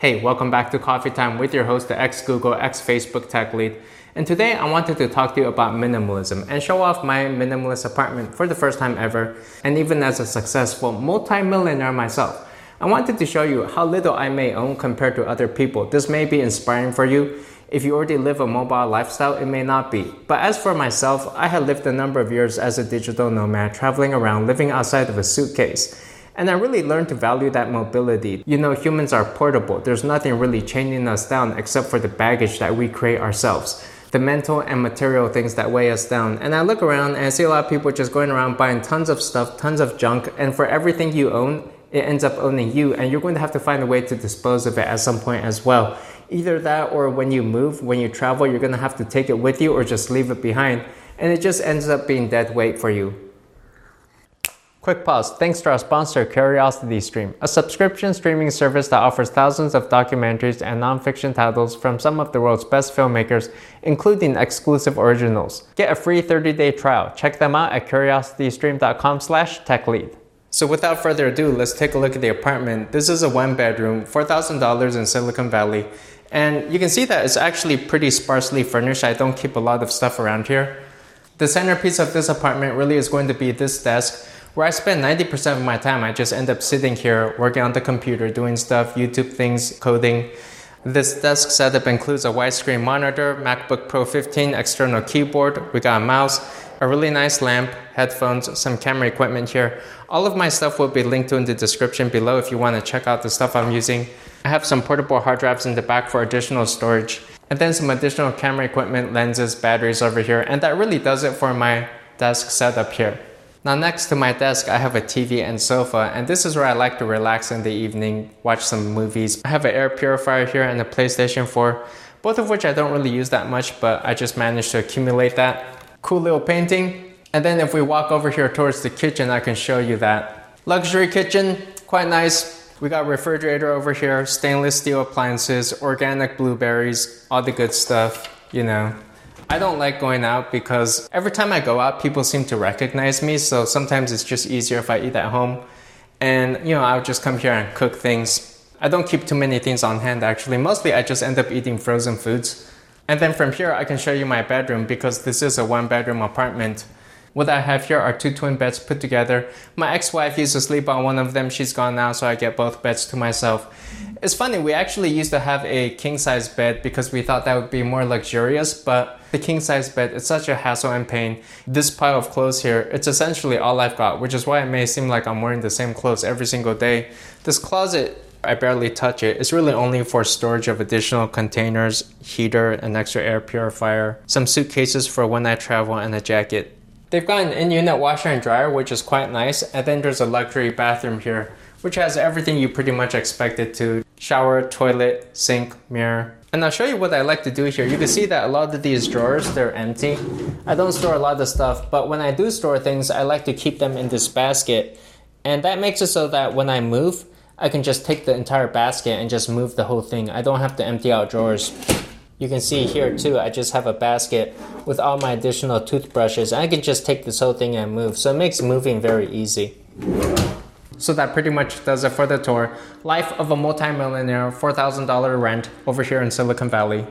Hey, welcome back to Coffee Time with your host, the ex Google, ex Facebook tech lead. And today I wanted to talk to you about minimalism and show off my minimalist apartment for the first time ever. And even as a successful multi-millionaire myself, I wanted to show you how little I may own compared to other people. This may be inspiring for you. If you already live a mobile lifestyle, it may not be. But as for myself, I had lived a number of years as a digital nomad, traveling around, living outside of a suitcase. And I really learned to value that mobility. You know, humans are portable. There's nothing really chaining us down except for the baggage that we create ourselves. The mental and material things that weigh us down. And I look around and I see a lot of people just going around buying tons of stuff, tons of junk, and for everything you own, it ends up owning you, and you're going to have to find a way to dispose of it at some point as well. Either that, or when you move, when you travel, you're going to have to take it with you or just leave it behind, and it just ends up being dead weight for you. Quick pause. Thanks to our sponsor, Curiosity Stream, a subscription streaming service that offers thousands of documentaries and nonfiction titles from some of the world's best filmmakers, including exclusive originals. Get a free 30-day trial. Check them out at curiositystream.com/techlead. So without further ado, let's take a look at the apartment. This is a one bedroom, $4,000 in Silicon Valley. And you can see that it's actually pretty sparsely furnished. I don't keep a lot of stuff around here. The centerpiece of this apartment really is going to be this desk where I spend 90% of my time. I just end up sitting here working on the computer, doing stuff, YouTube things, coding. This desk setup includes a widescreen monitor, MacBook Pro 15, external keyboard, we got a mouse, a really nice lamp, headphones, some camera equipment here. All of my stuff will be linked to in the description below if you want to check out the stuff I'm using. I have some portable hard drives in the back for additional storage, and then some additional camera equipment, lenses, batteries over here, and that really does it for my desk setup here. Now next to my desk, I have a TV and sofa, and this is where I like to relax in the evening, watch some movies. I have an air purifier here and a PlayStation 4, both of which I don't really use that much, but I just managed to accumulate that. Cool little painting. And then if we walk over here towards the kitchen, I can show you that. Luxury kitchen, quite nice. We got refrigerator over here, stainless steel appliances, organic blueberries, all the good stuff, you know. I don't like going out because every time I go out, people seem to recognize me. So sometimes it's just easier if I eat at home. And, you know, I'll just come here and cook things. I don't keep too many things on hand actually. Mostly I just end up eating frozen foods. And then from here, I can show you my bedroom because this is a one bedroom apartment. What I have here are two twin beds put together. My ex-wife used to sleep on one of them. She's gone now, so I get both beds to myself. It's funny, we actually used to have a king-size bed because we thought that would be more luxurious, but the king-size bed, it's such a hassle and pain. This pile of clothes here, it's essentially all I've got, which is why it may seem like I'm wearing the same clothes every single day. This closet I barely touch it. It's really only for storage of additional containers, heater, an extra air purifier, some suitcases for when I travel, and a jacket. They've got an in-unit washer and dryer, which is quite nice, and then there's a luxury bathroom here, which has everything you pretty much expected to. Shower, toilet, sink, mirror. And I'll show you what I like to do here. You can see that a lot of these drawers, they're empty. I don't store a lot of stuff, but when I do store things, I like to keep them in this basket. And that makes it so that when I move, I can just take the entire basket and just move the whole thing. I don't have to empty out drawers. You can see here too, I just have a basket with all my additional toothbrushes. I can just take this whole thing and move. So it makes moving very easy. So that pretty much does it for the tour. Life of a multimillionaire, $4,000 rent over here in Silicon Valley.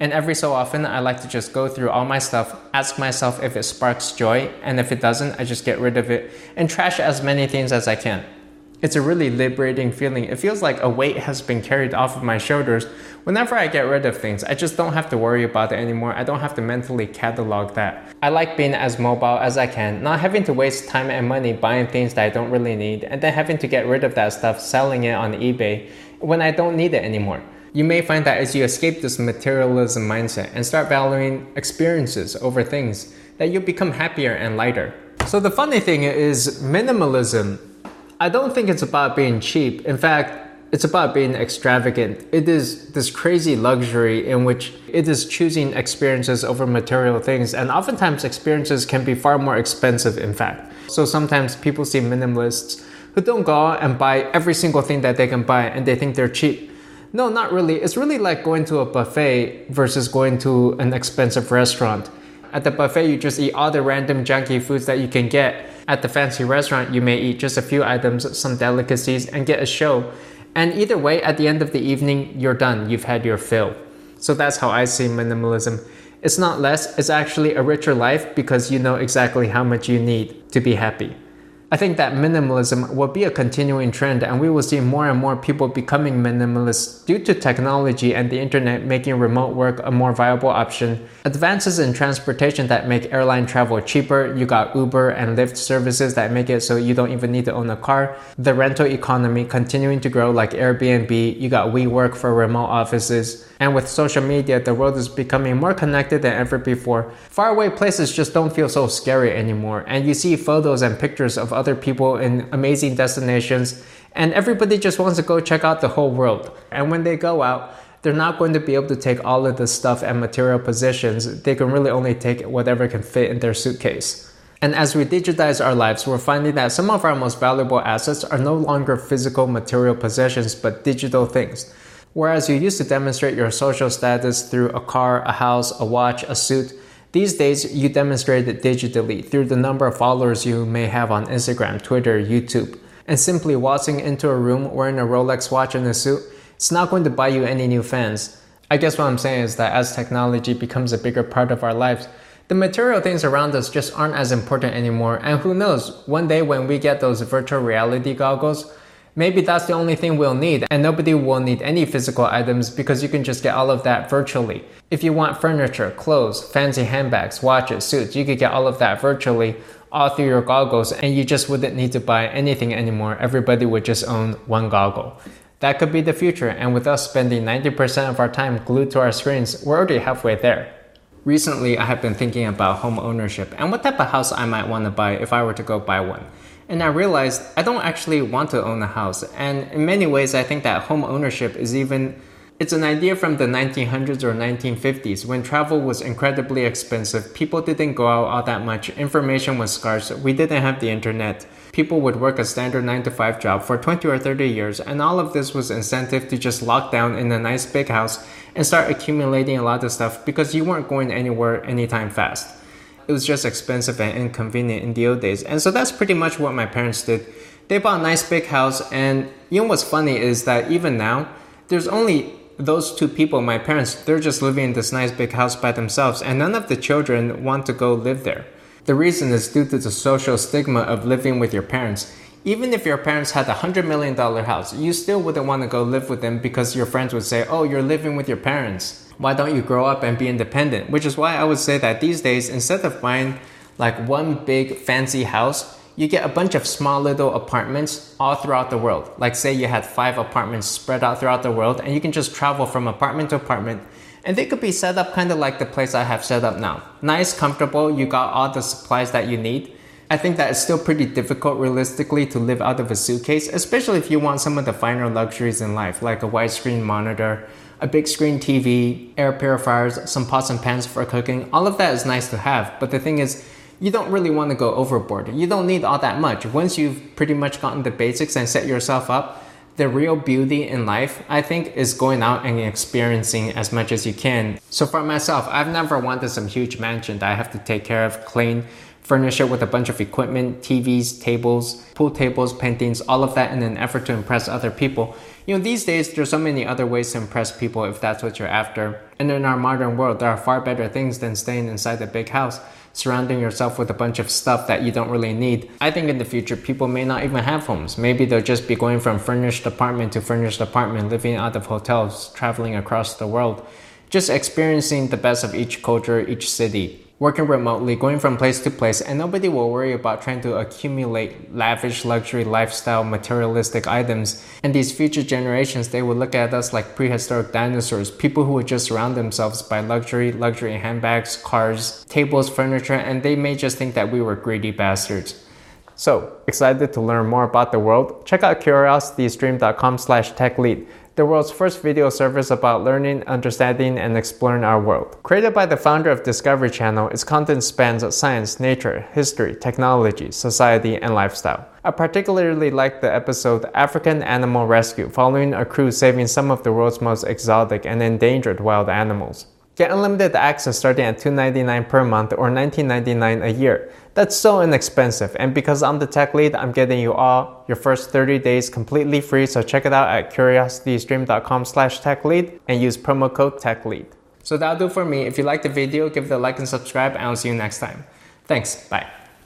And every so often, I like to just go through all my stuff, ask myself if it sparks joy, and if it doesn't, I just get rid of it and trash as many things as I can. It's a really liberating feeling. It feels like a weight has been carried off of my shoulders. Whenever I get rid of things, I just don't have to worry about it anymore. I don't have to mentally catalog that. I like being as mobile as I can, not having to waste time and money buying things that I don't really need, and then having to get rid of that stuff, selling it on eBay when I don't need it anymore. You may find that as you escape this materialism mindset and start valuing experiences over things, that you become happier and lighter. So the funny thing is minimalism I don't think it's about being cheap. In fact, it's about being extravagant. It is this crazy luxury in which it is choosing experiences over material things, and oftentimes experiences can be far more expensive, in fact. So sometimes people see minimalists who don't go out and buy every single thing that they can buy and they think they're cheap. No, not really. It's really like going to a buffet versus going to an expensive restaurant. At the buffet, you just eat all the random junky foods that you can get at the fancy restaurant, you may eat just a few items, some delicacies, and get a show. And either way, at the end of the evening, you're done. You've had your fill. So that's how I see minimalism. It's not less, it's actually a richer life because you know exactly how much you need to be happy. I think that minimalism will be a continuing trend and we will see more and more people becoming minimalist due to technology and the internet making remote work a more viable option. Advances in transportation that make airline travel cheaper, you got Uber and Lyft services that make it so you don't even need to own a car. The rental economy continuing to grow like Airbnb, you got WeWork for remote offices. And with social media, the world is becoming more connected than ever before. Faraway places just don't feel so scary anymore. And you see photos and pictures of other people in amazing destinations, and everybody just wants to go check out the whole world. And when they go out, they're not going to be able to take all of the stuff and material possessions. They can really only take whatever can fit in their suitcase. And as we digitize our lives, we're finding that some of our most valuable assets are no longer physical material possessions, but digital things. Whereas you used to demonstrate your social status through a car, a house, a watch, a suit, these days you demonstrate it digitally through the number of followers you may have on Instagram, Twitter, YouTube. And simply waltzing into a room wearing a Rolex watch and a suit, it's not going to buy you any new fans. I guess what I'm saying is that as technology becomes a bigger part of our lives, the material things around us just aren't as important anymore. And who knows, one day when we get those virtual reality goggles, Maybe that's the only thing we'll need, and nobody will need any physical items because you can just get all of that virtually. If you want furniture, clothes, fancy handbags, watches, suits, you could get all of that virtually all through your goggles, and you just wouldn't need to buy anything anymore. Everybody would just own one goggle. That could be the future, and with us spending 90% of our time glued to our screens, we're already halfway there. Recently, I have been thinking about home ownership and what type of house I might want to buy if I were to go buy one. And I realized I don't actually want to own a house. And in many ways, I think that home ownership is even it's an idea from the 1900s or 1950s when travel was incredibly expensive. People didn't go out all that much. Information was scarce. We didn't have the internet. People would work a standard 9 to 5 job for 20 or 30 years, and all of this was incentive to just lock down in a nice big house and start accumulating a lot of stuff because you weren't going anywhere anytime fast it was just expensive and inconvenient in the old days. And so that's pretty much what my parents did. They bought a nice big house, and you know what's funny is that even now, there's only those two people, my parents, they're just living in this nice big house by themselves, and none of the children want to go live there. The reason is due to the social stigma of living with your parents. Even if your parents had a hundred million dollar house, you still wouldn't want to go live with them because your friends would say, Oh, you're living with your parents why don't you grow up and be independent? Which is why I would say that these days, instead of buying like one big fancy house, you get a bunch of small little apartments all throughout the world. Like, say you had five apartments spread out throughout the world, and you can just travel from apartment to apartment. And they could be set up kind of like the place I have set up now. Nice, comfortable, you got all the supplies that you need. I think that it's still pretty difficult realistically to live out of a suitcase, especially if you want some of the finer luxuries in life, like a widescreen monitor, a big screen TV, air purifiers, some pots and pans for cooking. All of that is nice to have, but the thing is, you don't really want to go overboard. You don't need all that much. Once you've pretty much gotten the basics and set yourself up, the real beauty in life, I think, is going out and experiencing as much as you can. So for myself, I've never wanted some huge mansion that I have to take care of, clean, furnish it with a bunch of equipment, TVs, tables, pool tables, paintings, all of that in an effort to impress other people. You know, these days there's so many other ways to impress people if that's what you're after. And in our modern world, there are far better things than staying inside a big house, surrounding yourself with a bunch of stuff that you don't really need. I think in the future, people may not even have homes. Maybe they'll just be going from furnished apartment to furnished apartment, living out of hotels, traveling across the world, just experiencing the best of each culture, each city working remotely, going from place to place, and nobody will worry about trying to accumulate lavish luxury lifestyle materialistic items. And these future generations, they will look at us like prehistoric dinosaurs, people who would just surround themselves by luxury, luxury handbags, cars, tables, furniture, and they may just think that we were greedy bastards. So, excited to learn more about the world? Check out curiositystream.com slash techlead the world's first video service about learning, understanding, and exploring our world. Created by the founder of Discovery Channel, its content spans science, nature, history, technology, society, and lifestyle. I particularly liked the episode African Animal Rescue, following a crew saving some of the world's most exotic and endangered wild animals. Get unlimited access starting at 299 per month or $19.99 a year. That's so inexpensive, and because I'm the tech lead, I'm getting you all your first 30 days completely free. So check it out at curiositystream.com slash techlead and use promo code techlead. So that'll do for me. If you liked the video, give it a like and subscribe, and I'll see you next time. Thanks. Bye.